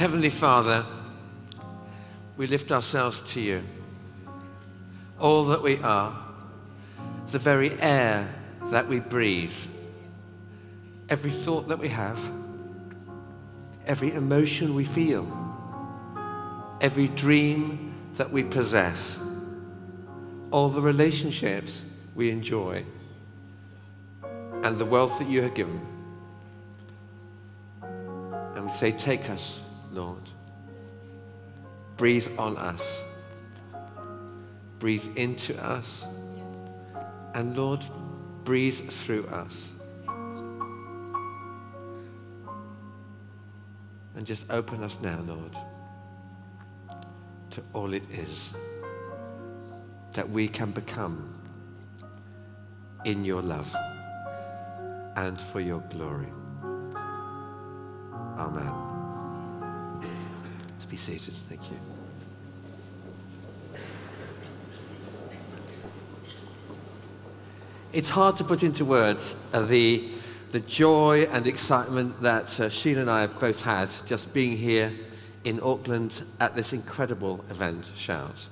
Heavenly Father, we lift ourselves to you. All that we are, the very air that we breathe, every thought that we have, every emotion we feel, every dream that we possess, all the relationships we enjoy, and the wealth that you have given. And we say, Take us, Lord. Breathe on us. Breathe into us. And Lord, breathe through us. And just open us now, Lord, to all it is that we can become in your love and for your glory. Amen. Be seated. Thank you. It's hard to put into words uh, the, the joy and excitement that uh, Sheila and I have both had just being here in Auckland at this incredible event, Shout.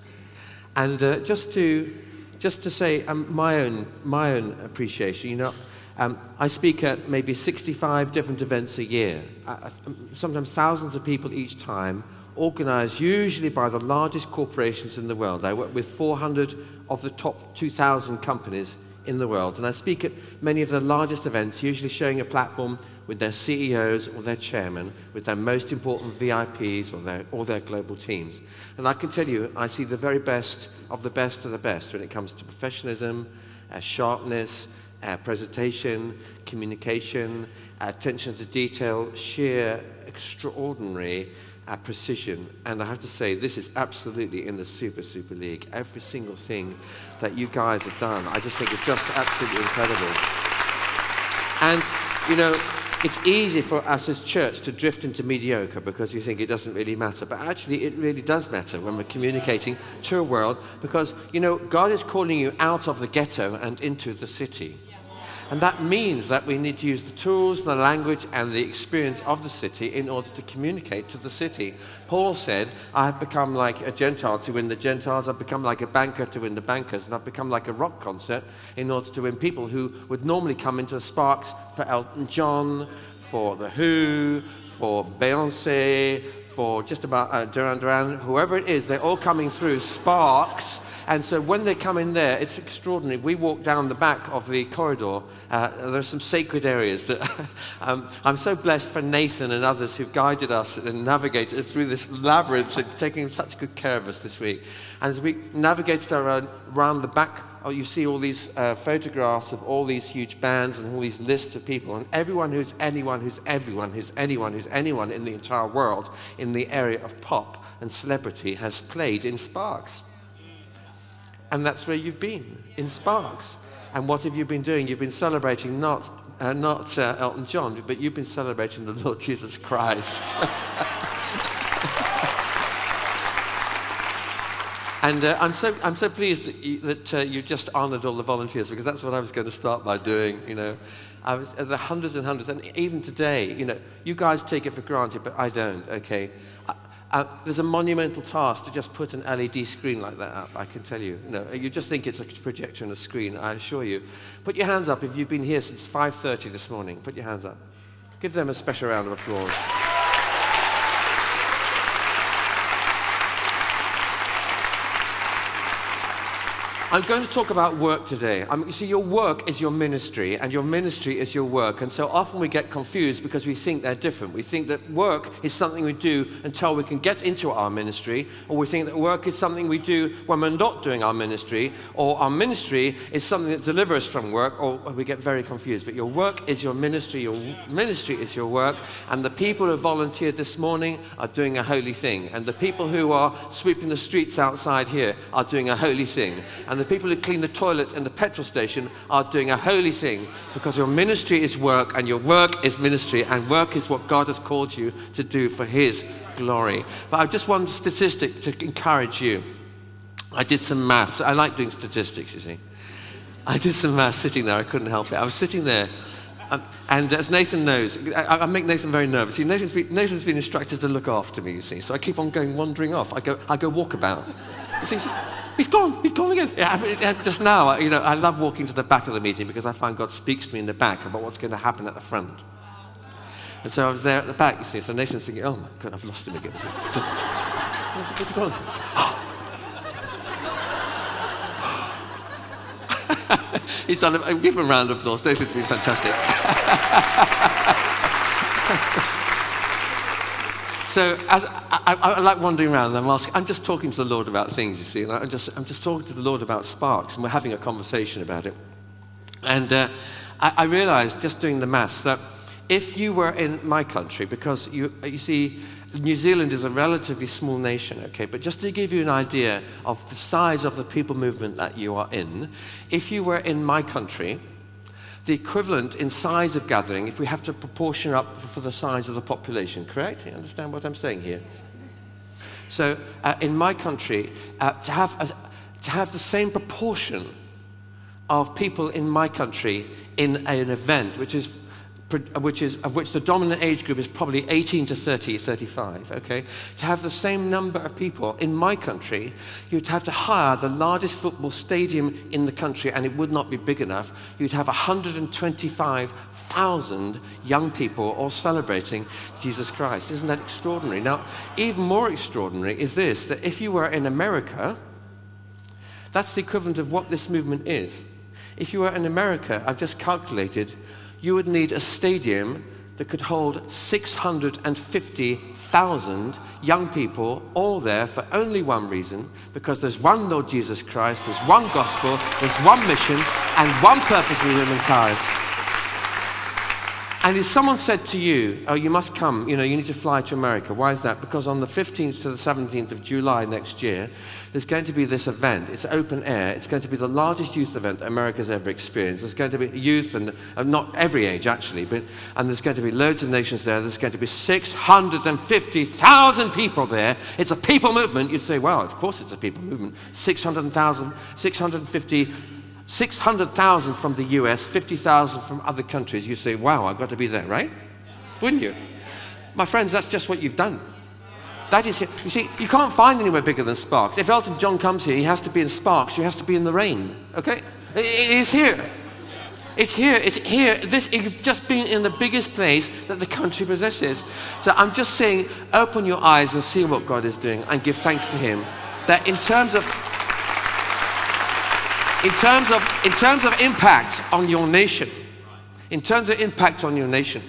And uh, just, to, just to say um, my, own, my own appreciation, you know, um, I speak at maybe 65 different events a year, uh, sometimes thousands of people each time, organized usually by the largest corporations in the world. I work with 400 of the top 2,000 companies in the world. And I speak at many of the largest events, usually showing a platform with their CEOs or their chairman, with their most important VIPs or their, or their global teams. And I can tell you, I see the very best of the best of the best when it comes to professionalism, uh, sharpness, uh, presentation, communication, attention to detail, sheer extraordinary uh, precision. And I have to say, this is absolutely in the super, super league. Every single thing that you guys have done, I just think it's just absolutely incredible. And, you know, it's easy for us as church to drift into mediocre because we think it doesn't really matter. But actually, it really does matter when we're communicating to a world because, you know, God is calling you out of the ghetto and into the city. And that means that we need to use the tools, the language, and the experience of the city in order to communicate to the city. Paul said, I have become like a Gentile to win the Gentiles, I've become like a banker to win the bankers, and I've become like a rock concert in order to win people who would normally come into Sparks for Elton John, for The Who, for Beyonce, for just about uh, Duran Duran, whoever it is, they're all coming through Sparks and so when they come in there, it's extraordinary. We walk down the back of the corridor. Uh, there are some sacred areas that um, I'm so blessed for Nathan and others who've guided us and navigated through this labyrinth and taking such good care of us this week. And as we navigated around, around the back oh, you see all these uh, photographs of all these huge bands and all these lists of people, and everyone who's anyone who's everyone who's anyone who's anyone in the entire world in the area of pop and celebrity has played in Sparks. And that's where you've been, in Sparks. And what have you been doing? You've been celebrating not, uh, not uh, Elton John, but you've been celebrating the Lord Jesus Christ. and uh, I'm, so, I'm so pleased that, you, that uh, you just honored all the volunteers because that's what I was going to start by doing, you know. I was uh, the hundreds and hundreds, and even today, you know, you guys take it for granted, but I don't, okay? Uh, there's a monumental task to just put an LED screen like that up, I can tell you. you, just think it's a projector and a screen, I assure you. Put your hands up if you've been here since 5.30 this morning. Put your hands up. Give them a special round of applause. I'm going to talk about work today. I mean, you see, your work is your ministry, and your ministry is your work. And so often we get confused because we think they're different. We think that work is something we do until we can get into our ministry, or we think that work is something we do when we're not doing our ministry, or our ministry is something that delivers us from work, or we get very confused. But your work is your ministry, your ministry is your work, and the people who volunteered this morning are doing a holy thing. And the people who are sweeping the streets outside here are doing a holy thing. And and the people who clean the toilets in the petrol station are doing a holy thing because your ministry is work and your work is ministry and work is what God has called you to do for His glory. But I just want a statistic to encourage you. I did some maths. I like doing statistics, you see. I did some maths sitting there. I couldn't help it. I was sitting there Um, and as Nathan knows, I, I, make Nathan very nervous. See, Nathan's been, Nathan's been instructed to look after me, you see. So I keep on going wandering off. I go, I go walkabout. You see, he's gone. He's gone again. Yeah, I mean, just now, you know, I love walking to the back of the meeting because I find God speaks to me in the back about what's going to happen at the front. And so I was there at the back, you see. So Nathan's thinking, oh my God, I've lost him again. So, where's he gone? He's done give him a round of applause. David's been fantastic. so as I, I, I, like wandering around I'm asking, I'm just talking to the Lord about things, you see. And I'm just, I'm just talking to the Lord about sparks and we're having a conversation about it. And uh, I, I realized just doing the maths that if you were in my country, because you, you see, New Zealand is a relatively small nation, okay, but just to give you an idea of the size of the people movement that you are in, if you were in my country, the equivalent in size of gathering, if we have to proportion up for the size of the population, correct? You understand what I'm saying here? So, uh, in my country, uh, to, have a, to have the same proportion of people in my country in an event, which is Uh, which is, of which the dominant age group is probably 18 to 30, 35, okay? To have the same number of people in my country, you'd have to hire the largest football stadium in the country, and it would not be big enough. You'd have 125,000 young people all celebrating Jesus Christ. Isn't that extraordinary? Now, even more extraordinary is this that if you were in America, that's the equivalent of what this movement is. If you were in America, I've just calculated you would need a stadium that could hold 650,000 young people all there for only one reason because there's one Lord Jesus Christ, there's one gospel, there's one mission, and one purpose for humankind. And if someone said to you, Oh, you must come, you know, you need to fly to America, why is that? Because on the 15th to the 17th of July next year, there's going to be this event. It's open air. It's going to be the largest youth event America's ever experienced. There's going to be youth, and uh, not every age actually, but, and there's going to be loads of nations there. There's going to be 650,000 people there. It's a people movement. You'd say, Well, of course it's a people movement. 600,000, 650 600,000 from the US, 50,000 from other countries, you say, wow, I've got to be there, right? Wouldn't you? My friends, that's just what you've done. That is. You see, you can't find anywhere bigger than Sparks. If Elton John comes here, he has to be in Sparks, he has to be in the rain, okay? It is here. It's here. It's here. This you've just been in the biggest place that the country possesses. So I'm just saying, open your eyes and see what God is doing, and give thanks to Him. That in terms of in terms of, in terms of impact on your nation, in terms of impact on your nation,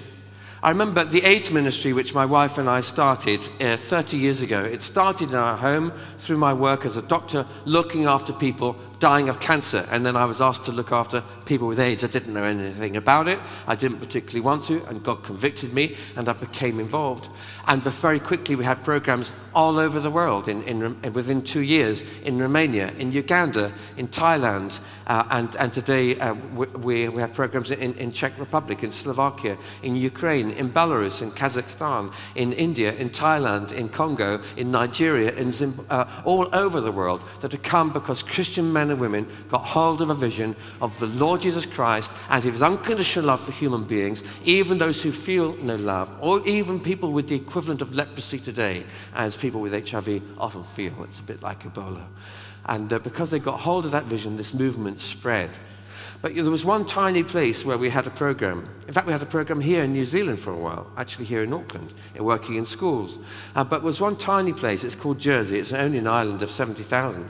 I remember the AIDS ministry, which my wife and I started uh, 30 years ago. It started in our home through my work as a doctor looking after people dying of cancer. And then I was asked to look after people with AIDS. I didn't know anything about it. I didn't particularly want to. And God convicted me and I became involved. And very quickly we had programs all over the world in, in, within two years in Romania, in Uganda, in Thailand. Uh, and, and today uh, we, we have programs in, in Czech Republic, in Slovakia, in Ukraine, in Belarus, in Kazakhstan, in India, in Thailand, in Congo, in Nigeria, in Zim- uh, all over the world that have come because Christian men and women got hold of a vision of the Lord Jesus Christ and his unconditional love for human beings, even those who feel no love, or even people with the equivalent of leprosy today, as people with HIV often feel. It's a bit like Ebola. And uh, because they got hold of that vision, this movement spread. But there was one tiny place where we had a program. In fact, we had a program here in New Zealand for a while, actually here in Auckland, working in schools. Uh, but there was one tiny place, it's called Jersey. It's only an island of 70,000.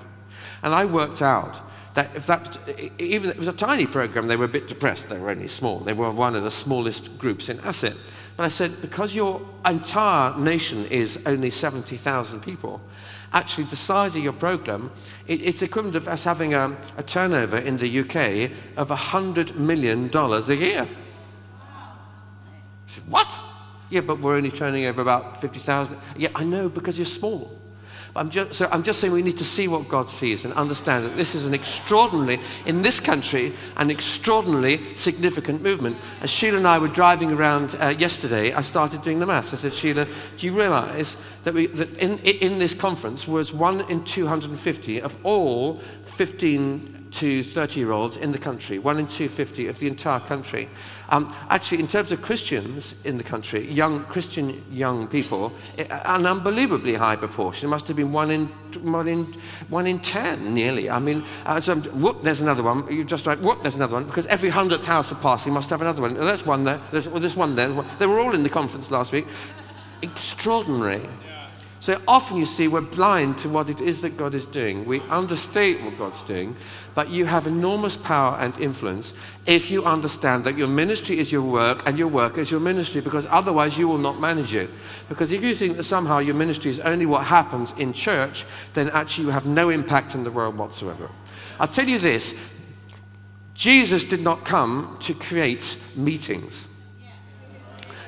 And I worked out that if that, even it was a tiny program, they were a bit depressed. They were only small. They were one of the smallest groups in ACET. But I said, because your entire nation is only 70,000 people, actually the size of your program, it, it's equivalent of us having a, a turnover in the UK of $100 million a year. I said, what? Yeah, but we're only turning over about 50,000. Yeah, I know, because you're small. I'm just, so I'm just saying we need to see what God sees and understand that this is an extraordinarily, in this country, an extraordinarily significant movement. As Sheila and I were driving around uh, yesterday, I started doing the maths. I said, Sheila, do you realize that, we, that in, in this conference was one in 250 of all 15 to 30 year olds in the country, one in 250 of the entire country. Um, actually, in terms of Christians in the country, young Christian young people, an unbelievably high proportion. It must have been one in, one in, one in 10 nearly. I mean, uh, so, whoop, there's another one. You just write, whoop, there's another one. Because every 100th house for passing must have another one. There's one there, there's, well, there's one there. They were all in the conference last week. Extraordinary. So often you see we're blind to what it is that God is doing. We understate what God's doing, but you have enormous power and influence if you understand that your ministry is your work and your work is your ministry, because otherwise you will not manage it. Because if you think that somehow your ministry is only what happens in church, then actually you have no impact in the world whatsoever. I'll tell you this Jesus did not come to create meetings.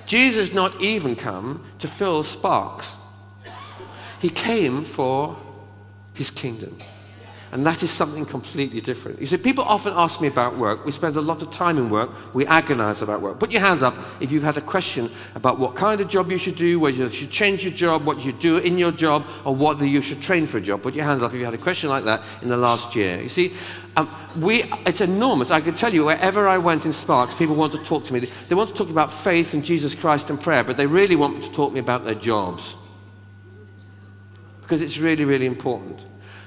Jesus not even come to fill sparks. He came for his kingdom. And that is something completely different. You see, people often ask me about work. We spend a lot of time in work. We agonize about work. Put your hands up if you've had a question about what kind of job you should do, whether you should change your job, what you do in your job, or whether you should train for a job. Put your hands up if you had a question like that in the last year. You see, um, we, it's enormous. I can tell you, wherever I went in Sparks, people want to talk to me. They, want to talk about faith and Jesus Christ and prayer, but they really want to talk to me about their jobs because it's really, really important.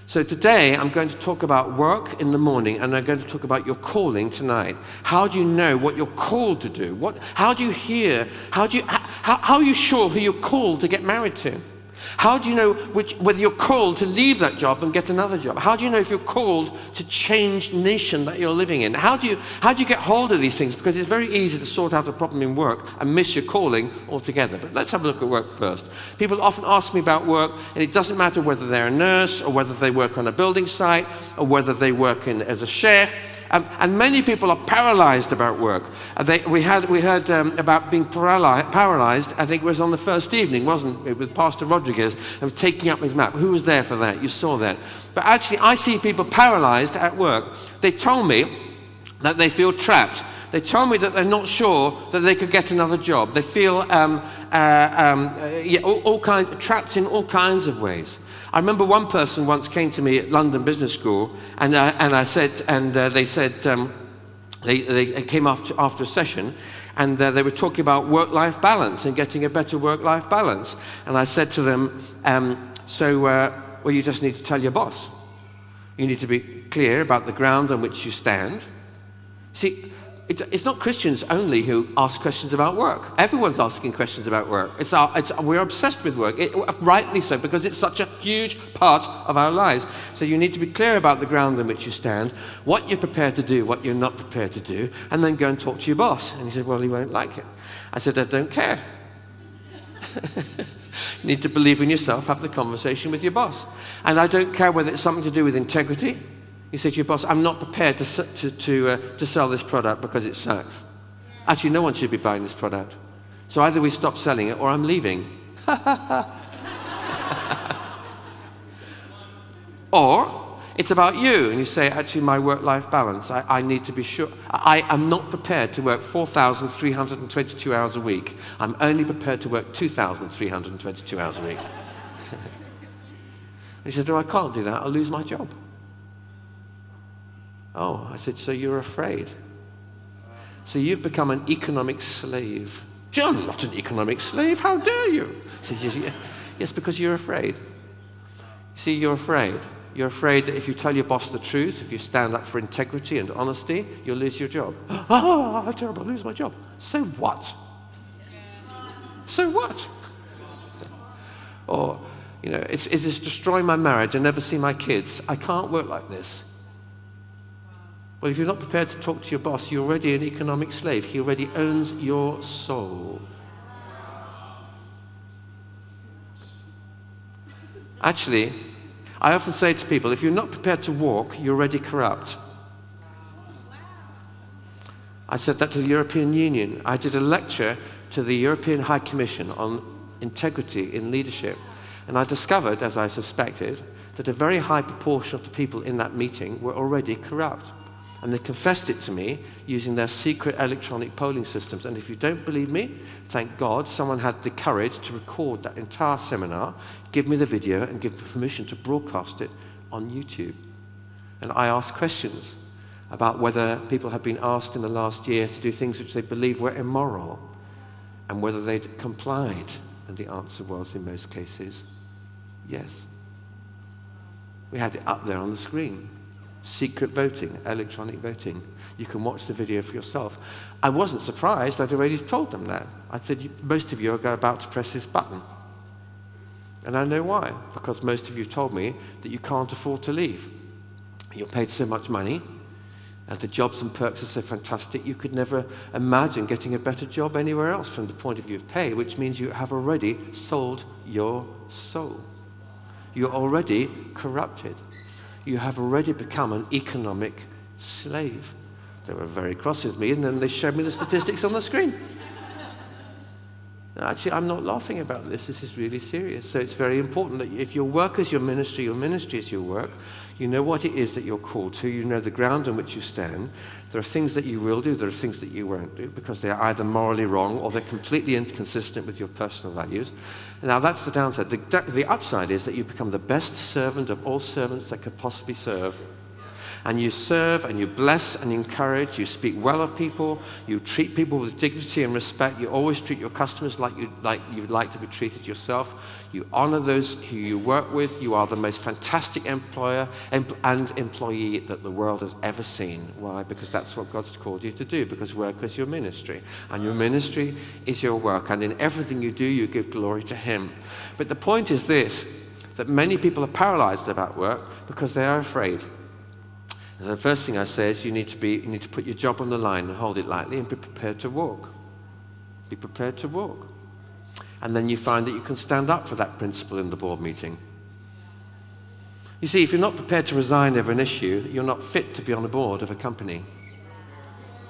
So today I'm going to talk about work in the morning and I'm going to talk about your calling tonight. How do you know what you're called to do? What, how do you hear? How, do you, how, how are you sure who you're called to get married to? How do you know which, whether you're called to leave that job and get another job? How do you know if you're called to change nation that you're living in? How do you, how do you get hold of these things? Because it's very easy to sort out a problem in work and miss your calling altogether. But let's have a look at work first. People often ask me about work, and it doesn't matter whether they're a nurse or whether they work on a building site or whether they work in, as a chef um, and many people are paralyzed about work. They, we, had, we heard um, about being paraly- paralyzed, I think it was on the first evening, wasn't it, with Pastor Rodriguez, of taking up his map. Who was there for that? You saw that. But actually, I see people paralyzed at work. They told me that they feel trapped. They told me that they're not sure that they could get another job. They feel um, uh, um, uh, yeah, all, all kinds, trapped in all kinds of ways. I remember one person once came to me at London Business School, and, uh, and I said, and uh, they said, um, they, they came after, after a session, and uh, they were talking about work life balance and getting a better work life balance. And I said to them, um, So, uh, well, you just need to tell your boss. You need to be clear about the ground on which you stand. See, it's not Christians only who ask questions about work. Everyone's asking questions about work. It's our, it's, we're obsessed with work, it, rightly so, because it's such a huge part of our lives. So you need to be clear about the ground on which you stand, what you're prepared to do, what you're not prepared to do, and then go and talk to your boss. And he said, Well, he won't like it. I said, I don't care. you need to believe in yourself, have the conversation with your boss. And I don't care whether it's something to do with integrity you say to your boss, I'm not prepared to, to, to, uh, to sell this product because it sucks. Actually, no one should be buying this product. So either we stop selling it or I'm leaving. or it's about you, and you say, actually, my work life balance, I, I, need to be sure. I am not prepared to work 4,322 hours a week. I'm only prepared to work 2,322 hours a week. he said, No, I can't do that. I'll lose my job. Oh, I said, so you're afraid. So you've become an economic slave. I'm not an economic slave. How dare you? He says, yes, because you're afraid. See, you're afraid. You're afraid that if you tell your boss the truth, if you stand up for integrity and honesty, you'll lose your job. Oh, terrible, I'll lose my job. So what? So what? or, you know, it's, it's destroying my marriage. I never see my kids. I can't work like this. Well, if you're not prepared to talk to your boss, you're already an economic slave. He already owns your soul. Actually, I often say to people if you're not prepared to walk, you're already corrupt. I said that to the European Union. I did a lecture to the European High Commission on integrity in leadership. And I discovered, as I suspected, that a very high proportion of the people in that meeting were already corrupt. And they confessed it to me using their secret electronic polling systems. And if you don't believe me, thank God someone had the courage to record that entire seminar, give me the video, and give me permission to broadcast it on YouTube. And I asked questions about whether people had been asked in the last year to do things which they believe were immoral and whether they'd complied. And the answer was, in most cases, yes. We had it up there on the screen. Secret voting, electronic voting. You can watch the video for yourself. I wasn't surprised. I'd already told them that. I said, most of you are about to press this button. And I know why. Because most of you told me that you can't afford to leave. You're paid so much money, and the jobs and perks are so fantastic, you could never imagine getting a better job anywhere else from the point of view of pay, which means you have already sold your soul. You're already corrupted. You have already become an economic slave. They were very cross with me, and then they showed me the statistics on the screen. Actually, I'm not laughing about this. This is really serious. So it's very important that if your work is your ministry, your ministry is your work, you know what it is that you're called to, you know the ground on which you stand. There are things that you will do, there are things that you won't do because they are either morally wrong or they're completely inconsistent with your personal values. Now, that's the downside. The, the upside is that you become the best servant of all servants that could possibly serve and you serve and you bless and encourage. You speak well of people. You treat people with dignity and respect. You always treat your customers like, you, like you'd like to be treated yourself. You honor those who you work with. You are the most fantastic employer and employee that the world has ever seen. Why? Because that's what God's called you to do, because work is your ministry. And your ministry is your work. And in everything you do, you give glory to Him. But the point is this that many people are paralyzed about work because they are afraid. And the first thing I say is you need to be, you need to put your job on the line and hold it lightly and be prepared to walk. Be prepared to walk. And then you find that you can stand up for that principle in the board meeting. You see, if you're not prepared to resign over an issue, you're not fit to be on the board of a company.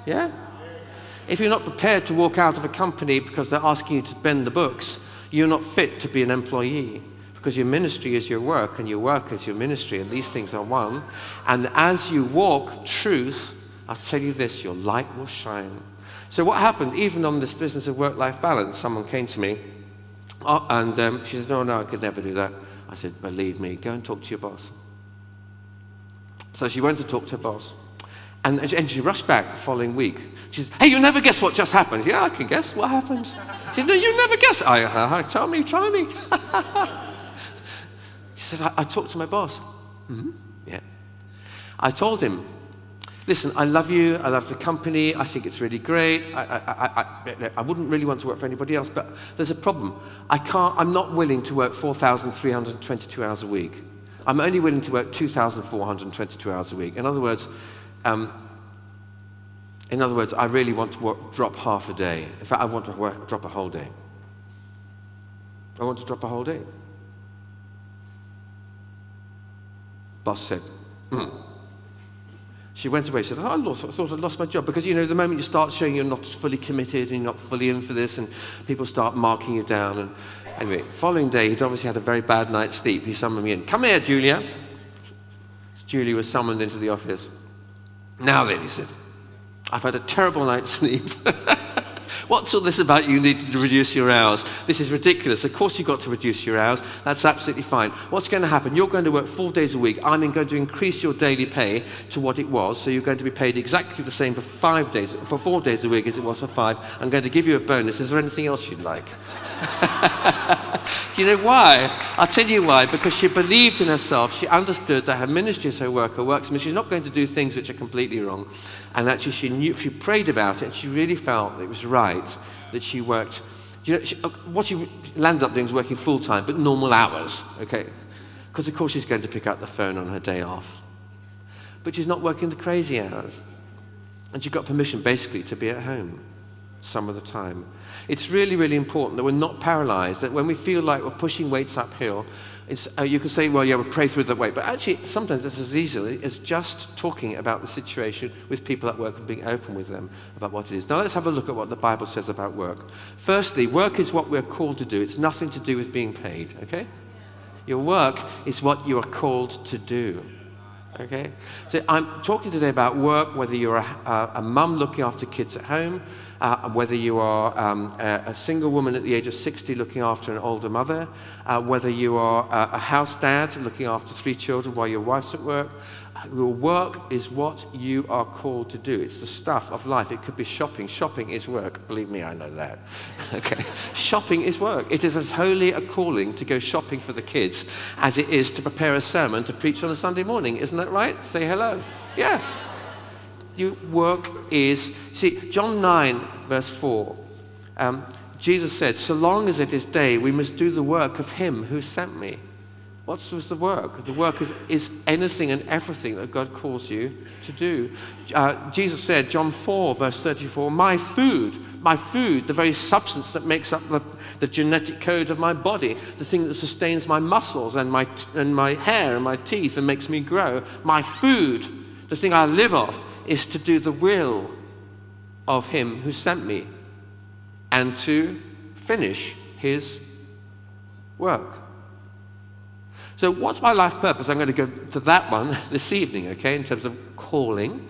Yeah? If you're not prepared to walk out of a company because they're asking you to bend the books, you're not fit to be an employee because your ministry is your work and your work is your ministry, and these things are one. And as you walk truth, I'll tell you this your light will shine. So, what happened, even on this business of work life balance, someone came to me uh, and um, she said, No, no, I could never do that. I said, Believe me, go and talk to your boss. So she went to talk to her boss. And, and she rushed back the following week. She said, Hey, you never guess what just happened. Yeah, I can guess what happened. She said, No, you never guess. I, uh, tell me, try me. Said, I, I talked to my boss. Mm-hmm. Yeah. I told him, listen, I love you. I love the company. I think it's really great. I, I, I, I, wouldn't really want to work for anybody else, but there's a problem. I can't, I'm not willing to work 4,322 hours a week. I'm only willing to work 2,422 hours a week. In other words, um, in other words, I really want to work, drop half a day. In fact, I want to work, drop a whole day. I want to drop a whole day. Boss said, mm. She went away. She said, oh, I, lost, thought I'd lost my job. Because, you know, the moment you start showing you're not fully committed and you're not fully in for this, and people start marking you down. And anyway, following day, he'd obviously had a very bad night's sleep. He summoned me in. Come here, Julia. Julia was summoned into the office. Now then, he said, I've had a terrible night's sleep. What's all this about you needing to reduce your hours? This is ridiculous. Of course, you've got to reduce your hours. That's absolutely fine. What's going to happen? You're going to work four days a week. I'm going to increase your daily pay to what it was. So you're going to be paid exactly the same for five days, for four days a week as it was for five. I'm going to give you a bonus. Is there anything else you'd like? Do you know why? I'll tell you why. Because she believed in herself. She understood that her ministry as her work, her works, I mean, she's not going to do things which are completely wrong. And actually, she knew, she prayed about it, and she really felt it was right that she worked. You know, she, uh, what she landed up doing was working full time, but normal hours, okay? Because, of course, she's going to pick up the phone on her day off. But she's not working the crazy hours. And she got permission basically to be at home some of the time. It's really, really important that we're not paralyzed, that when we feel like we're pushing weights uphill, uh, you can say, well, yeah, we'll pray through that weight. But actually, sometimes it's as easily as just talking about the situation with people at work and being open with them about what it is. Now, let's have a look at what the Bible says about work. Firstly, work is what we're called to do, it's nothing to do with being paid, okay? Your work is what you are called to do. Okay? So I'm talking today about work, whether you're a, a, a mum looking after kids at home, uh, whether you are um, a, a, single woman at the age of 60 looking after an older mother, uh, whether you are a, a house dad looking after three children while your wife's at work, Your work is what you are called to do. It's the stuff of life. It could be shopping. Shopping is work. Believe me, I know that. okay. Shopping is work. It is as holy a calling to go shopping for the kids as it is to prepare a sermon to preach on a Sunday morning. Isn't that right? Say hello. Yeah. Your work is, see, John 9, verse 4. Um, Jesus said, So long as it is day, we must do the work of him who sent me. What was the work? The work is, is anything and everything that God calls you to do. Uh, Jesus said, John 4, verse 34, My food, my food, the very substance that makes up the, the genetic code of my body, the thing that sustains my muscles and my, and my hair and my teeth and makes me grow, my food, the thing I live off, is to do the will of Him who sent me and to finish His work. So, what's my life purpose? I'm going to go to that one this evening, okay, in terms of calling.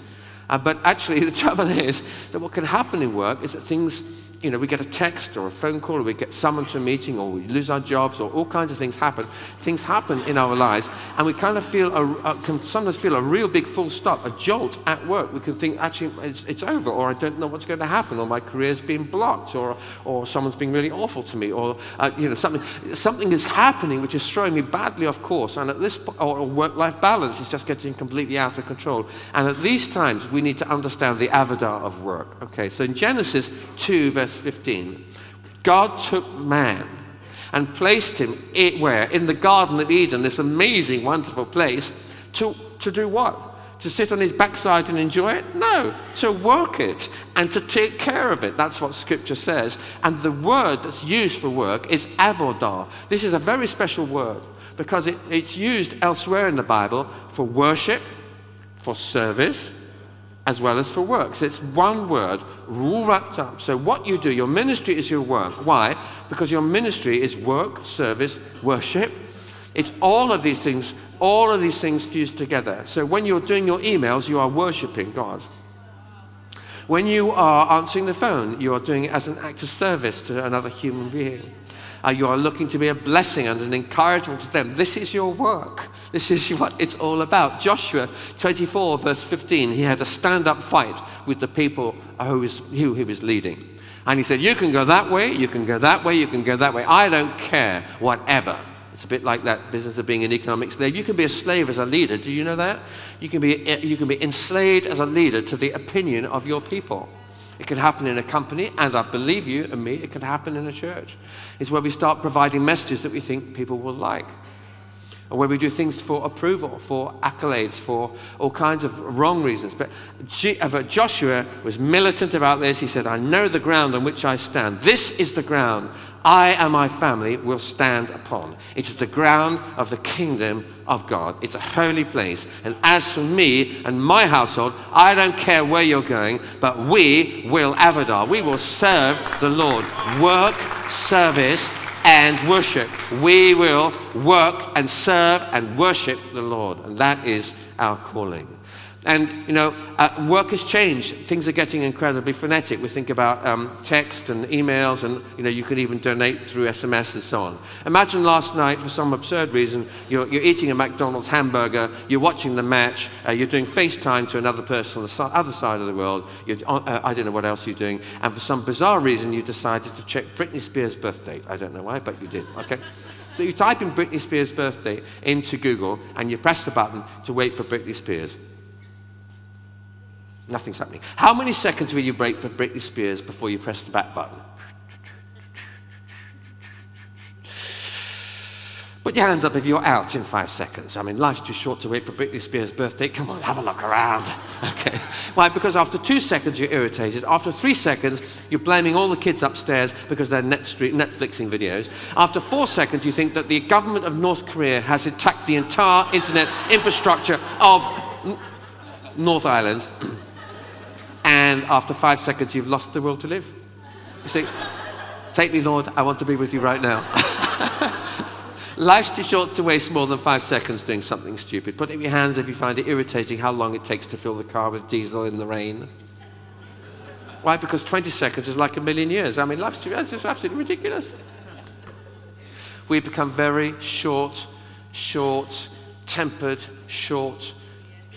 Uh, but actually, the trouble is that what can happen in work is that things you know, we get a text or a phone call, or we get summoned to a meeting, or we lose our jobs, or all kinds of things happen. Things happen in our lives, and we kind of feel, a, a, can sometimes feel a real big full stop, a jolt at work. We can think, actually, it's, it's over, or I don't know what's going to happen, or my career's been blocked, or, or someone's being really awful to me, or, uh, you know, something, something is happening which is throwing me badly off course, and at this, or work-life balance is just getting completely out of control. And at these times, we need to understand the avodah of work. Okay, so in Genesis 2, verse verse 15. God took man and placed him it, where? In the Garden of Eden, this amazing, wonderful place, to, to do what? To sit on his backside and enjoy it? No, to work it and to take care of it. That's what scripture says. And the word that's used for work is avodah. This is a very special word because it, it's used elsewhere in the Bible for worship, for service, as well as for works. It's one word, all wrapped up. So, what you do, your ministry is your work. Why? Because your ministry is work, service, worship. It's all of these things, all of these things fused together. So, when you're doing your emails, you are worshiping God. When you are answering the phone, you are doing it as an act of service to another human being uh, you are looking to be a blessing and an encouragement to them. This is your work. This is what it's all about. Joshua 24, verse 15, he had a stand up fight with the people who, was, who he was leading. And he said, You can go that way, you can go that way, you can go that way. I don't care, whatever. It's a bit like that business of being an economic slave. You can be a slave as a leader. Do you know that? You can be, you can be enslaved as a leader to the opinion of your people. It can happen in a company, and I believe you and me, it can happen in a church. It's where we start providing messages that we think people will like. Or where we do things for approval, for accolades, for all kinds of wrong reasons. But, uh, Joshua was militant about this. He said, I know the ground on which I stand. This is the ground I and my family will stand upon. It is the ground of the kingdom of God. It's a holy place. And as for me and my household, I don't care where you're going, but we will Avodah. We will serve the Lord. Work, service, and worship. We will work and serve and worship the Lord. And that is our calling. And, you know, uh, work has changed. Things are getting incredibly frenetic. We think about um, text and emails, and, you know, you can even donate through SMS and so on. Imagine last night, for some absurd reason, you're, you're eating a McDonald's hamburger, you're watching the match, uh, you're doing FaceTime to another person on the other side of the world, uh, I don't know what else you're doing, and for some bizarre reason, you decided to check Britney Spears' birth date. I don't know why, but you did, okay? So you type in Britney Spears' birthday into Google, and you press the button to wait for Britney Spears. Nothing's happening. How many seconds will you break for Britney Spears before you press the back button? Put your hands up if you're out in five seconds. I mean, life's too short to wait for Britney Spears' birthday. Come on, have a look around. Okay. Why? Because after two seconds, you're irritated. After three seconds, you're blaming all the kids upstairs because they're Netflixing videos. After four seconds, you think that the government of North Korea has attacked the entire internet infrastructure of North Island. and after five seconds, you've lost the will to live. You say, Take me, Lord, I want to be with you right now. Life's too short to waste more than five seconds doing something stupid. Put in your hands if you find it irritating how long it takes to fill the car with diesel in the rain. Why? Because 20 seconds is like a million years. I mean, life's too, it's absolutely ridiculous. We become very short, short tempered, short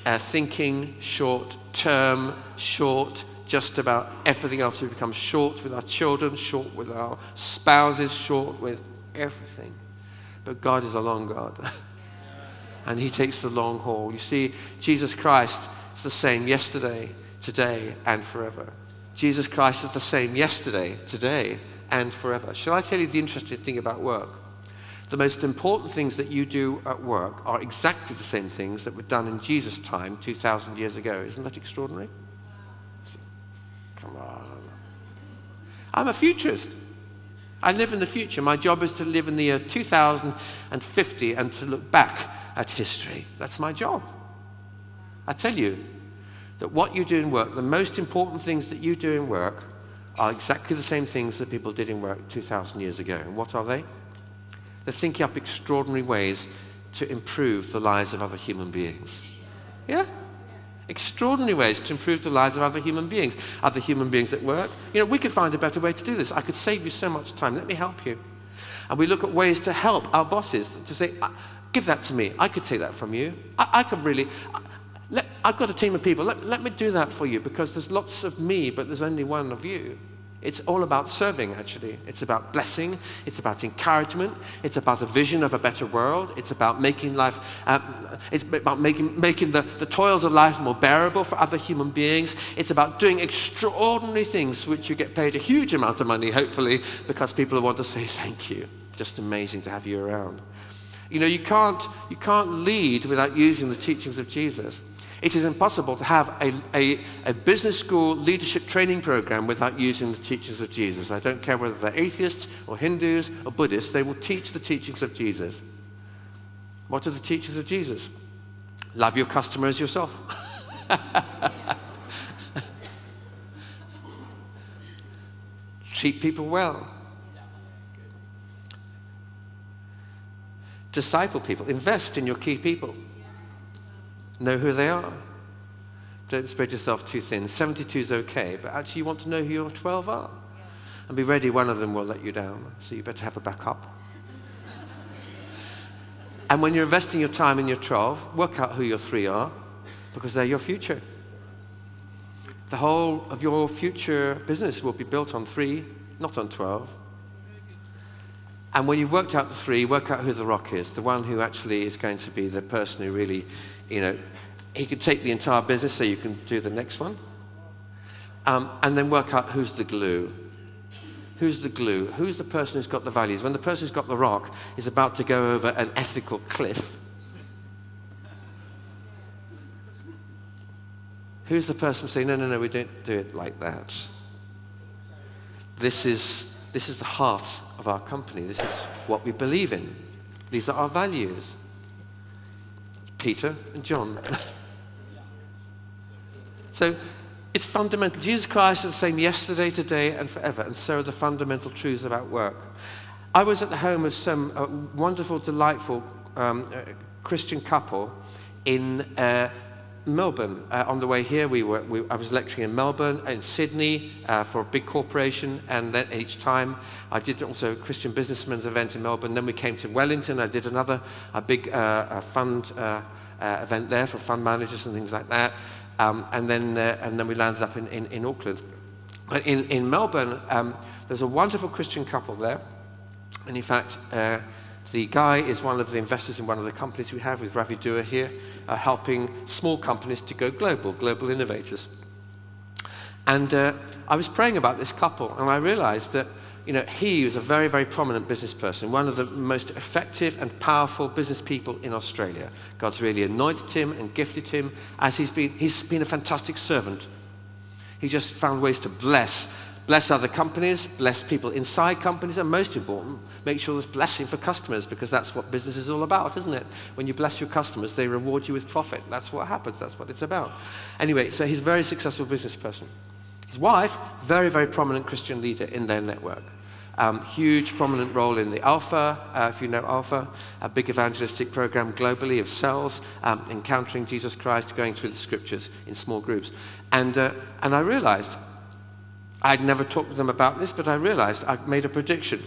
uh, thinking, short term, short, just about everything else. We become short with our children, short with our spouses, short with everything. But God is a long God. and He takes the long haul. You see, Jesus Christ is the same yesterday, today, and forever. Jesus Christ is the same yesterday, today, and forever. Shall I tell you the interesting thing about work? The most important things that you do at work are exactly the same things that were done in Jesus' time 2,000 years ago. Isn't that extraordinary? Come on. I'm a futurist. I live in the future. My job is to live in the year 2050 and to look back at history. That's my job. I tell you that what you do in work, the most important things that you do in work, are exactly the same things that people did in work 2,000 years ago. And what are they? They're thinking up extraordinary ways to improve the lives of other human beings. Yeah? Extraordinary ways to improve the lives of other human beings. Other human beings at work. You know, we could find a better way to do this. I could save you so much time. Let me help you. And we look at ways to help our bosses to say, uh, give that to me. I could take that from you. I, I could really. I, let, I've got a team of people. Let, let me do that for you because there's lots of me, but there's only one of you. It's all about serving, actually. It's about blessing. It's about encouragement. It's about a vision of a better world. It's about making life, um, it's about making, making the, the toils of life more bearable for other human beings. It's about doing extraordinary things for which you get paid a huge amount of money, hopefully, because people want to say thank you. Just amazing to have you around. You know, you can't, you can't lead without using the teachings of Jesus. It is impossible to have a, a, a, business school leadership training program without using the teachings of Jesus. I don't care whether they're atheists or Hindus or Buddhists, they will teach the teachings of Jesus. What are the teachings of Jesus? Love your customer as yourself. Treat people well. Disciple people. Invest in your key people. Know who they are. Don't spread yourself too thin. 72 is okay, but actually you want to know who your 12 are. And be ready, one of them will let you down. So you better have a backup. and when you're investing your time in your 12, work out who your three are, because they're your future. The whole of your future business will be built on three, not on 12. And when you've worked out the three, work out who the rock is, the one who actually is going to be the person who really you know, he could take the entire business, so you can do the next one, um, and then work out who's the glue. Who's the glue? Who's the person who's got the values? When the person who's got the rock is about to go over an ethical cliff, who's the person saying, no, no, no, we don't do it like that? This is, this is the heart of our company. This is what we believe in. These are our values. Peter and John. so it's fundamental. Jesus Christ is the same yesterday, today, and forever, and so are the fundamental truths about work. I was at the home of some uh, wonderful, delightful um, uh, Christian couple in uh, Melbourne. Uh, on the way here, we were, we, I was lecturing in Melbourne, in Sydney uh, for a big corporation, and then each time I did also a Christian businessman's event in Melbourne. Then we came to Wellington. I did another a big uh, fund uh, uh, event there for fund managers and things like that. Um, and then uh, and then we landed up in, in, in Auckland. But in, in Melbourne, um, there's a wonderful Christian couple there, and in fact. The guy is one of the investors in one of the companies we have with Ravi Dua here, uh, helping small companies to go global, global innovators. And uh, I was praying about this couple, and I realized that you know, he was a very, very prominent business person, one of the most effective and powerful business people in Australia. God's really anointed him and gifted him as he's been, he's been a fantastic servant. He just found ways to bless bless other companies, bless people inside companies, and most important, make sure there's blessing for customers because that's what business is all about, isn't it? When you bless your customers, they reward you with profit. That's what happens, that's what it's about. Anyway, so he's a very successful business person. His wife, very, very prominent Christian leader in their network. Um, huge prominent role in the Alpha, uh, if you know Alpha, a big evangelistic program globally of cells, um, encountering Jesus Christ, going through the scriptures in small groups. And, uh, and I realized I'd never talked to them about this, but I realized I'd made a prediction,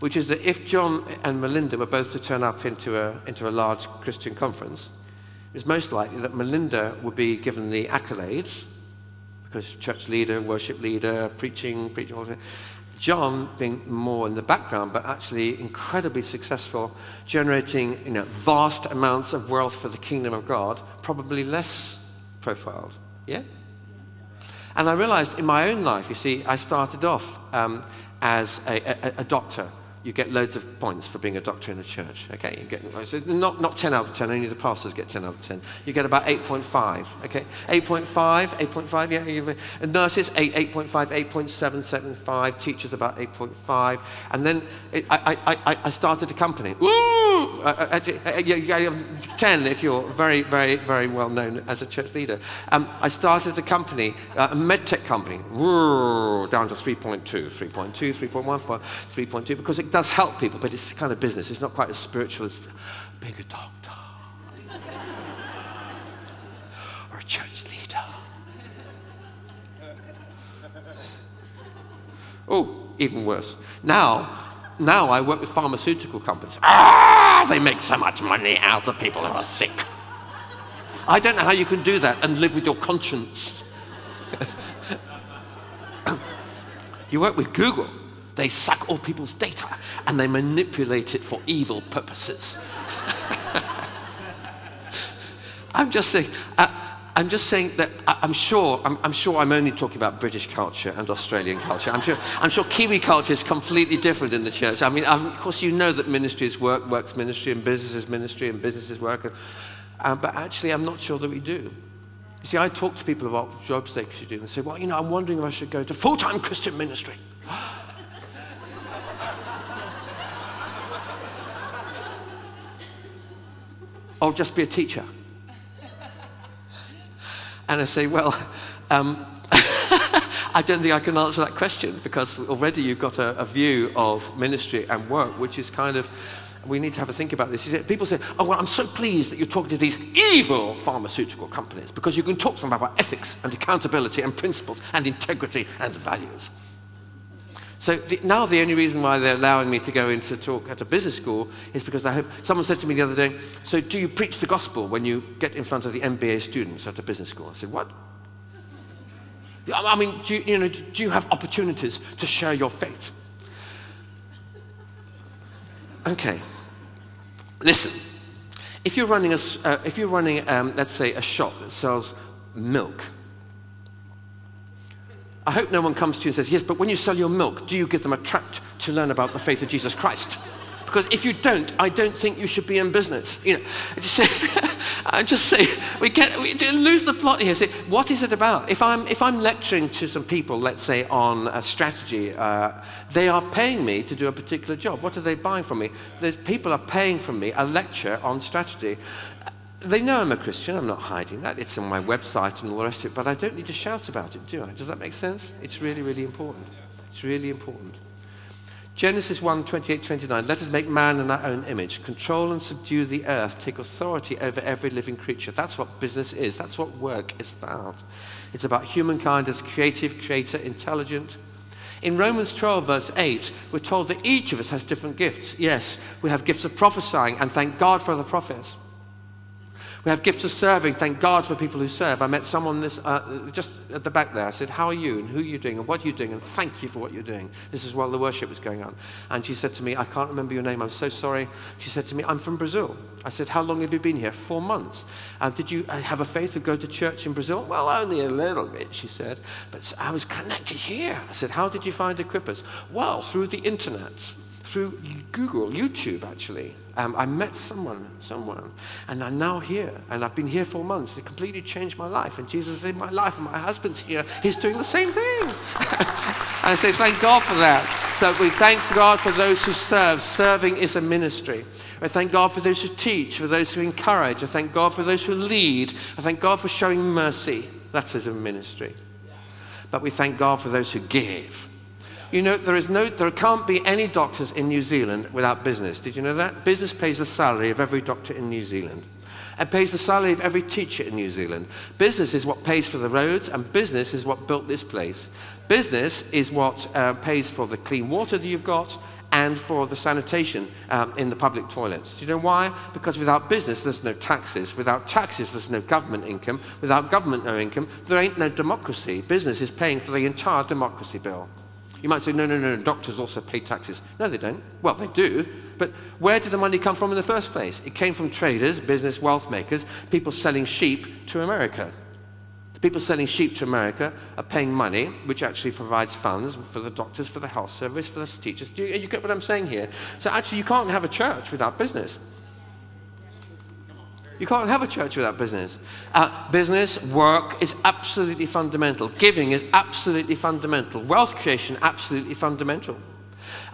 which is that if John and Melinda were both to turn up into a, into a large Christian conference, it's most likely that Melinda would be given the accolades because church leader, worship leader, preaching, preaching. John being more in the background, but actually incredibly successful, generating you know, vast amounts of wealth for the kingdom of God, probably less profiled. Yeah? And I realized in my own life, you see, I started off um, as a, a, a doctor you get loads of points for being a doctor in a church. Okay, you get not, not 10 out of 10, only the pastors get 10 out of 10. You get about 8.5. Okay, 8.5, 8.5, yeah. And nurses, 8, 8.5, 8.7, 7.5. Teachers, about 8.5. And then it, I, I, I started a company. Woo! Uh, uh, 10 if you're very, very, very well known as a church leader. Um, I started a company, uh, a medtech company, Woo! down to 3.2, 3.2, 3.1, 3.2, because it does help people, but it's kind of business. It's not quite as spiritual as being a doctor or a church leader. Oh, even worse. Now, now I work with pharmaceutical companies. Ah, they make so much money out of people who are sick. I don't know how you can do that and live with your conscience. you work with Google. They suck all people's data and they manipulate it for evil purposes. I'm just saying, uh, I'm just saying that I, am sure, I'm, I'm, sure I'm only talking about British culture and Australian culture. I'm sure, I'm sure Kiwi culture is completely different in the church. I mean, um, of course, you know that ministry is work, work's ministry, and business is ministry, and business is work. Uh, but actually, I'm not sure that we do. You see, I talk to people about jobs they should do, and they say, well, you know, I'm wondering if I should go to full time Christian ministry. Or just be a teacher? And I say, well, um, I don't think I can answer that question because already you've got a, a, view of ministry and work, which is kind of, we need to have a think about this. People say, oh, well, I'm so pleased that you're talking to these evil pharmaceutical companies because you can talk to them about ethics and accountability and principles and integrity and values. So the, now the only reason why they're allowing me to go into talk at a business school is because I hope someone said to me the other day, "So do you preach the gospel when you get in front of the MBA students at a business school?" I said, "What?" I mean, do you, you know, do you have opportunities to share your faith? Okay. Listen, if you're running a, uh, if you're running, um, let's say, a shop that sells milk I hope no one comes to you and says, Yes, but when you sell your milk, do you give them a tract to learn about the faith of Jesus Christ? Because if you don't, I don't think you should be in business. You know, I just say, we get we lose the plot here. Say, what is it about? If I'm if I'm lecturing to some people, let's say on a strategy, uh, they are paying me to do a particular job. What are they buying from me? There's people are paying from me a lecture on strategy. They know I'm a Christian. I'm not hiding that. It's on my website and all the rest of it, but I don't need to shout about it, do I? Does that make sense? It's really, really important. It's really important. Genesis 1 28 29. Let us make man in our own image, control and subdue the earth, take authority over every living creature. That's what business is. That's what work is about. It's about humankind as creative, creator, intelligent. In Romans 12, verse 8, we're told that each of us has different gifts. Yes, we have gifts of prophesying, and thank God for the prophets. We have gifts of serving. Thank God for people who serve. I met someone this, uh, just at the back there. I said, How are you? And who are you doing? And what are you doing? And thank you for what you're doing. This is while the worship was going on. And she said to me, I can't remember your name. I'm so sorry. She said to me, I'm from Brazil. I said, How long have you been here? Four months. Uh, did you uh, have a faith to go to church in Brazil? Well, only a little bit, she said. But I was connected here. I said, How did you find Equippers? Well, through the internet through Google, YouTube actually. Um, I met someone, someone, and I'm now here, and I've been here for months. It completely changed my life, and Jesus is in my life, and my husband's here. He's doing the same thing. and I say, thank God for that. So we thank God for those who serve. Serving is a ministry. I thank God for those who teach, for those who encourage. I thank God for those who lead. I thank God for showing mercy. That's as a ministry. But we thank God for those who give. You know, there, is no, there can't be any doctors in New Zealand without business. Did you know that? Business pays the salary of every doctor in New Zealand. It pays the salary of every teacher in New Zealand. Business is what pays for the roads, and business is what built this place. Business is what uh, pays for the clean water that you've got, and for the sanitation um, in the public toilets. Do you know why? Because without business, there's no taxes. Without taxes, there's no government income. Without government, no income. There ain't no democracy. Business is paying for the entire democracy bill. You might say, no, no, no, no, doctors also pay taxes. No, they don't. Well, they do. But where did the money come from in the first place? It came from traders, business wealth makers, people selling sheep to America. The people selling sheep to America are paying money, which actually provides funds for the doctors, for the health service, for the teachers. Do you, you get what I'm saying here? So actually, you can't have a church without business. You can't have a church without business. Uh, business, work is absolutely fundamental. Giving is absolutely fundamental. Wealth creation, absolutely fundamental.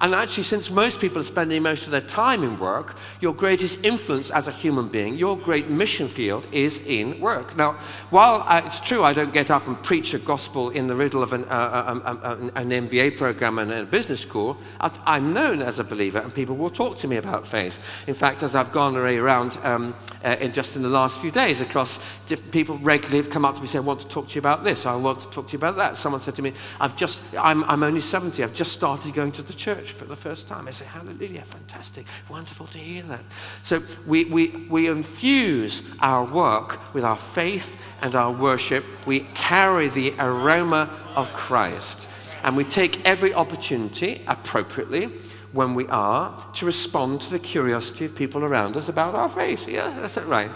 And actually, since most people are spending most of their time in work, your greatest influence as a human being, your great mission field is in work. Now, while uh, it's true I don't get up and preach a gospel in the riddle of an, uh, uh um, um, an MBA program and a business school, I'm known as a believer and people will talk to me about faith. In fact, as I've gone around um, uh, in just in the last few days across different people regularly have come up to me and I want to talk to you about this, I want to talk to you about that. Someone said to me, I've just, I'm, I'm only 70, I've just started going to the church church for the first time. I say, Hallelujah, fantastic, wonderful to hear that. So we, we, we infuse our work with our faith and our worship. We carry the aroma of Christ. And we take every opportunity appropriately when we are to respond to the curiosity of people around us about our faith. Yeah, that's it, right.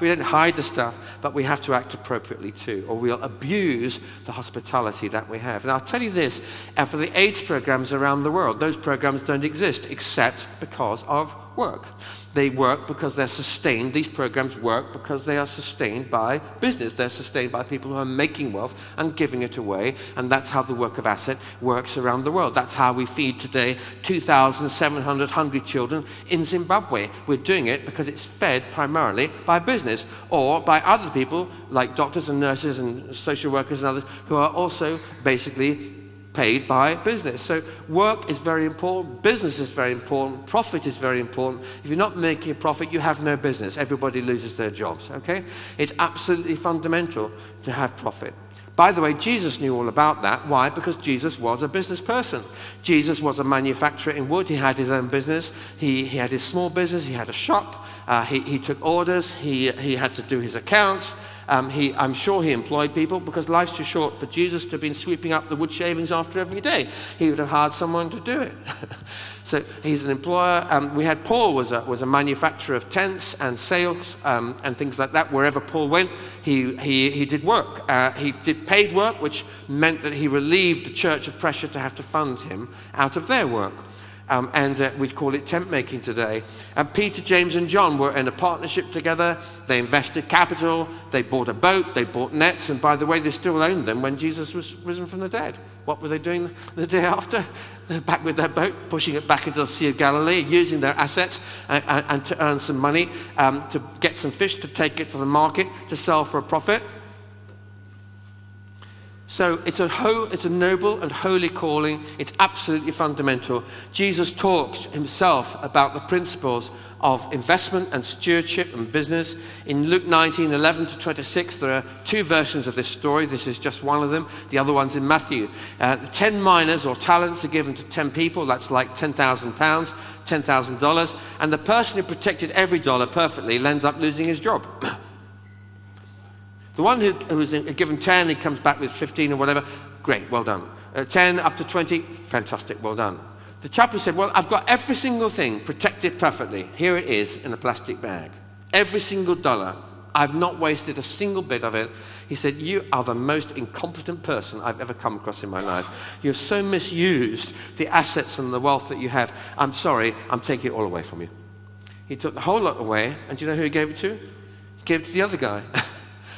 We don't hide the stuff, but we have to act appropriately too, or we'll abuse the hospitality that we have. And I'll tell you this for the AIDS programs around the world, those programs don't exist except because of work. They work because they're sustained. These programs work because they are sustained by business. They're sustained by people who are making wealth and giving it away. And that's how the work of ACET works around the world. That's how we feed today 2,700 hungry children in Zimbabwe. We're doing it because it's fed primarily by business or by other people like doctors and nurses and social workers and others who are also basically paid by business. So work is very important, business is very important, profit is very important. If you're not making a profit, you have no business. Everybody loses their jobs, okay? It's absolutely fundamental to have profit. By the way, Jesus knew all about that. Why? Because Jesus was a business person. Jesus was a manufacturer in wood. He had his own business. He, he had his small business. He had a shop. Uh, he, he took orders. He, he had to do his accounts. Um, he, I'm sure he employed people because life's too short for Jesus to have been sweeping up the wood shavings after every day. He would have hired someone to do it. so he's an employer. Um, we had Paul was a, was a manufacturer of tents and sails um, and things like that. Wherever Paul went, he, he, he did work. Uh, he did paid work, which meant that he relieved the church of pressure to have to fund him out of their work. Um, and uh, we'd call it tent making today. And Peter, James, and John were in a partnership together. They invested capital, they bought a boat, they bought nets, and by the way, they still owned them when Jesus was risen from the dead. What were they doing the day after? They're back with their boat, pushing it back into the Sea of Galilee, using their assets and, and, and to earn some money, um, to get some fish, to take it to the market, to sell for a profit. So it's a, ho- it's a noble and holy calling. It's absolutely fundamental. Jesus talks himself about the principles of investment and stewardship and business. In Luke 19 11 to 26, there are two versions of this story. This is just one of them. The other one's in Matthew. Uh, 10 minas or talents are given to 10 people. That's like 10,000 pounds, $10,000. And the person who protected every dollar perfectly ends up losing his job. The one who, who was given 10, he comes back with 15 or whatever, great, well done. Uh, 10 up to 20, fantastic, well done. The chap who said, Well, I've got every single thing protected perfectly. Here it is in a plastic bag. Every single dollar. I've not wasted a single bit of it. He said, You are the most incompetent person I've ever come across in my life. You've so misused the assets and the wealth that you have. I'm sorry, I'm taking it all away from you. He took the whole lot away, and do you know who he gave it to? He gave it to the other guy.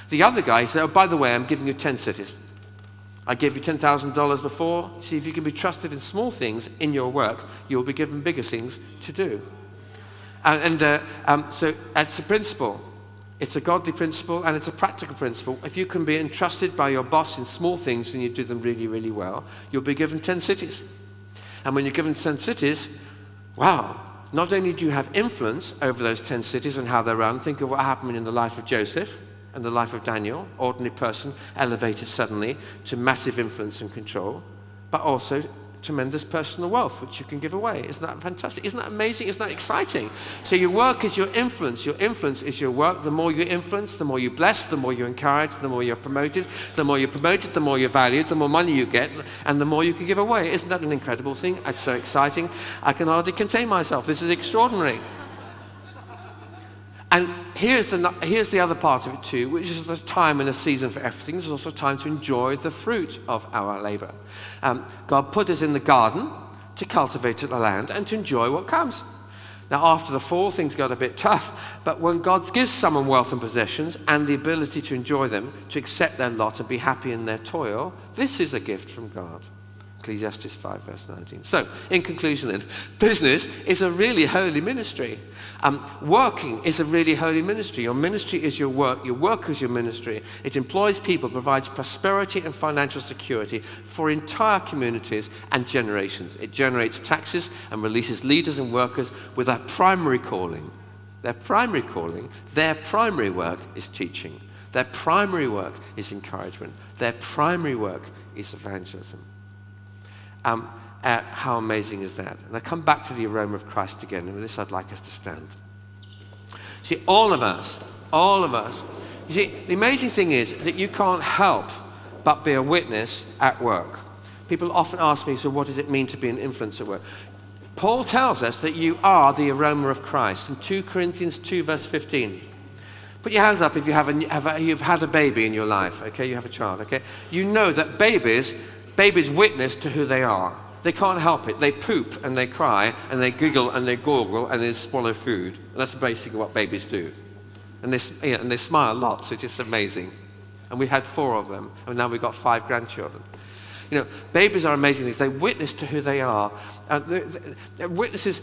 The other guy said, Oh, by the way, I'm giving you 10 cities. I gave you $10,000 before. See, if you can be trusted in small things in your work, you'll be given bigger things to do. And, and uh, um, so that's a principle. It's a godly principle and it's a practical principle. If you can be entrusted by your boss in small things and you do them really, really well, you'll be given 10 cities. And when you're given 10 cities, wow, not only do you have influence over those 10 cities and how they're run, think of what happened in the life of Joseph and the life of Daniel, ordinary person, elevated suddenly to massive influence and control, but also tremendous personal wealth which you can give away. Isn't that fantastic? Isn't that amazing? Isn't that exciting? So your work is your influence. Your influence is your work. The more you influence, the more you bless, the more you encourage, the more you're promoted. The more you're promoted, the more you're valued, the more money you get, and the more you can give away. Isn't that an incredible thing? It's so exciting. I can hardly contain myself. This is extraordinary. And here's the, here's the other part of it too, which is the time and a season for everything. There's also time to enjoy the fruit of our labor. Um, God put us in the garden to cultivate the land and to enjoy what comes. Now, after the fall, things got a bit tough, but when God gives someone wealth and possessions and the ability to enjoy them, to accept their lot and be happy in their toil, this is a gift from God. Ecclesiastes 5, verse 19. So, in conclusion, then, business is a really holy ministry. Um, working is a really holy ministry. Your ministry is your work, your work is your ministry. It employs people, provides prosperity and financial security for entire communities and generations. It generates taxes and releases leaders and workers with a primary calling. Their primary calling, their primary work is teaching. Their primary work is encouragement. Their primary work is evangelism. Um, how amazing is that? And I come back to the aroma of Christ again, and with this I'd like us to stand. See, all of us, all of us, you see, the amazing thing is that you can't help but be a witness at work. People often ask me, so what does it mean to be an influencer at work? Paul tells us that you are the aroma of Christ in 2 Corinthians 2, verse 15. Put your hands up if you have, a, have a, you've had a baby in your life, okay? You have a child, okay? You know that babies Babies witness to who they are. They can't help it. They poop and they cry and they giggle and they gurgle and they swallow food. That's basically what babies do. And they, yeah, and they smile lots, which is amazing. And we had four of them, and now we've got five grandchildren. You know, babies are amazing things. They witness to who they are. Uh, the, the, witnesses,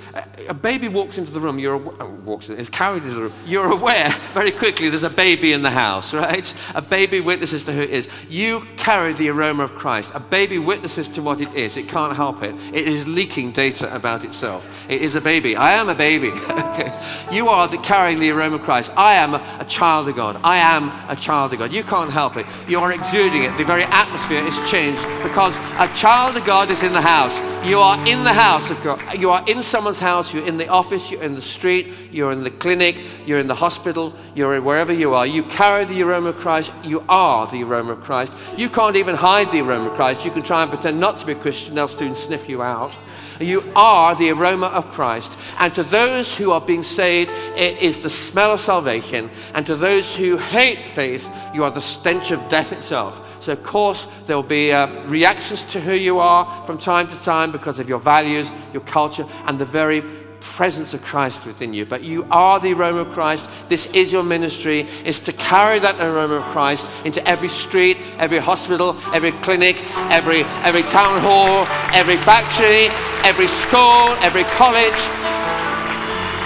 a baby walks into the room, you're, uh, walks in, is carried into the room, you're aware very quickly there's a baby in the house, right? A baby witnesses to who it is. You carry the aroma of Christ. A baby witnesses to what it is. It can't help it. It is leaking data about itself. It is a baby. I am a baby. okay. you are the, carrying the aroma of Christ. I am a, a child of God. I am a child of God. You can't help it. You are exuding it. The very atmosphere is changed because a child of God is in the house. You are in the house of God. You are in someone's house. You're in the office. You're in the street. You're in the clinic. You're in the hospital. You're wherever you are. You carry the aroma of Christ. You are the aroma of Christ. You can't even hide the aroma of Christ. You can try and pretend not to be a Christian, they'll soon sniff you out. You are the aroma of Christ. And to those who are being saved, it is the smell of salvation. And to those who hate faith, you are the stench of death itself. So, of course, there will be uh, reactions to who you are from time to time because of your values, your culture, and the very presence of Christ within you. But you are the aroma of Christ. This is your ministry, is to carry that aroma of Christ into every street, every hospital, every clinic, every, every town hall, every factory, every school, every college,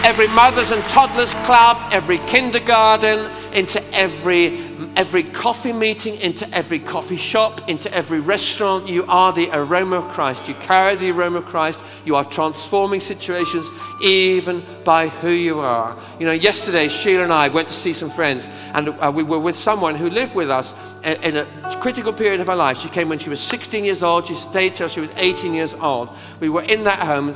every mothers and toddlers club, every kindergarten, into every every coffee meeting, into every coffee shop, into every restaurant. You are the aroma of Christ. You carry the aroma of Christ. You are transforming situations even by who you are. You know, yesterday, Sheila and I went to see some friends, and uh, we were with someone who lived with us in a critical period of her life. She came when she was 16 years old. She stayed till she was 18 years old. We were in that home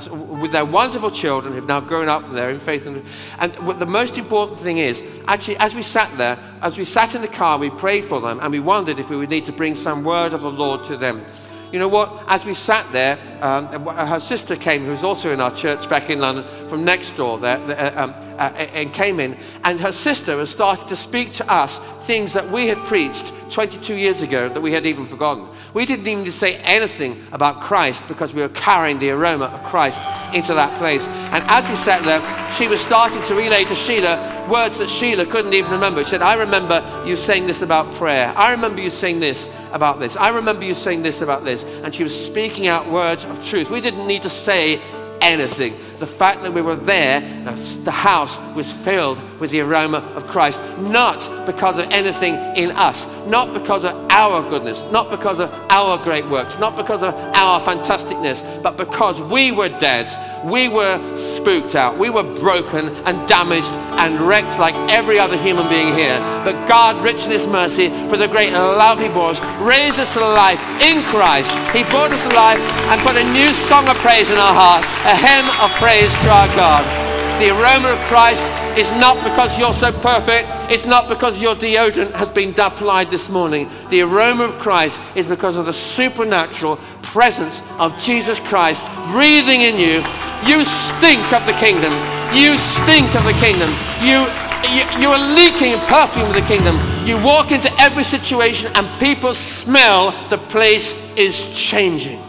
with their wonderful children who've now grown up and they're in faith. And, and the most important thing is, actually, as we sat there, as we sat in the car, we prayed for them and we wondered if we would need to bring some word of the Lord to them. You know what? As we sat there, um, her sister came, who was also in our church back in London, from next door there, uh, um, uh, and came in. And her sister has started to speak to us things that we had preached 22 years ago that we had even forgotten. We didn't even say anything about Christ because we were carrying the aroma of Christ into that place. And as we sat there, she was starting to relay to Sheila words that Sheila couldn't even remember. She said, I remember you saying this about prayer. I remember you saying this about this. I remember you saying this about this. And she was speaking out words of truth. We didn't need to say anything. The fact that we were there, the house was filled with the aroma of Christ, not because of anything in us, not because of our goodness, not because of our great works, not because of our fantasticness, but because we were dead, we were spooked out, we were broken and damaged and wrecked like every other human being here. But God, rich in His mercy, for the great love He bore raised us to life in Christ. He brought us to life and put a new song of praise in our heart, a hymn of praise to our God. The aroma of Christ is not because you're so perfect. It's not because your deodorant has been applied this morning. The aroma of Christ is because of the supernatural presence of Jesus Christ breathing in you. You stink of the kingdom. You stink of the kingdom. You, you, you are leaking perfume of the kingdom. You walk into every situation and people smell the place is changing.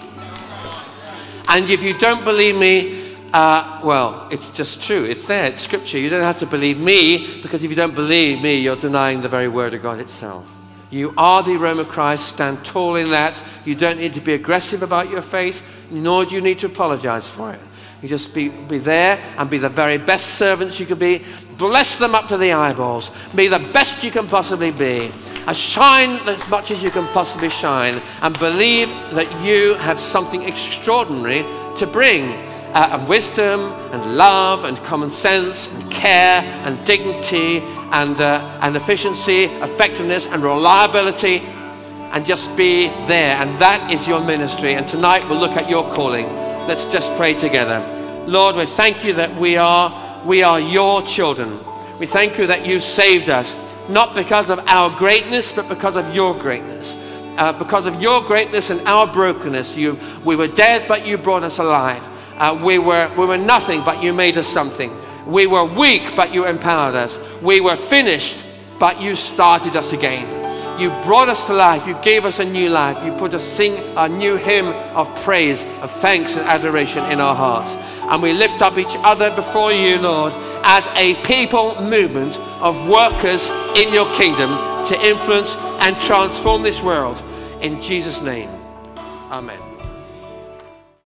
And if you don't believe me, uh, well, it's just true. It's there. It's scripture. You don't have to believe me because if you don't believe me, you're denying the very word of God itself. You are the aroma of Christ. Stand tall in that. You don't need to be aggressive about your faith, nor do you need to apologize for it. You just be, be there and be the very best servants you can be. Bless them up to the eyeballs. Be the best you can possibly be. Uh, shine as much as you can possibly shine. And believe that you have something extraordinary to bring uh, of wisdom and love and common sense and care and dignity and, uh, and efficiency, effectiveness and reliability and just be there. And that is your ministry. And tonight we'll look at your calling. Let's just pray together. Lord, we thank you that we are, we are your children. We thank you that you saved us, not because of our greatness, but because of your greatness. Uh, because of your greatness and our brokenness, you, we were dead, but you brought us alive. Uh, we, were, we were nothing, but you made us something. We were weak, but you empowered us. We were finished, but you started us again. You brought us to life. You gave us a new life. You put us sing a new hymn of praise, of thanks and adoration in our hearts. And we lift up each other before you, Lord, as a people movement of workers in your kingdom to influence and transform this world. In Jesus' name, amen.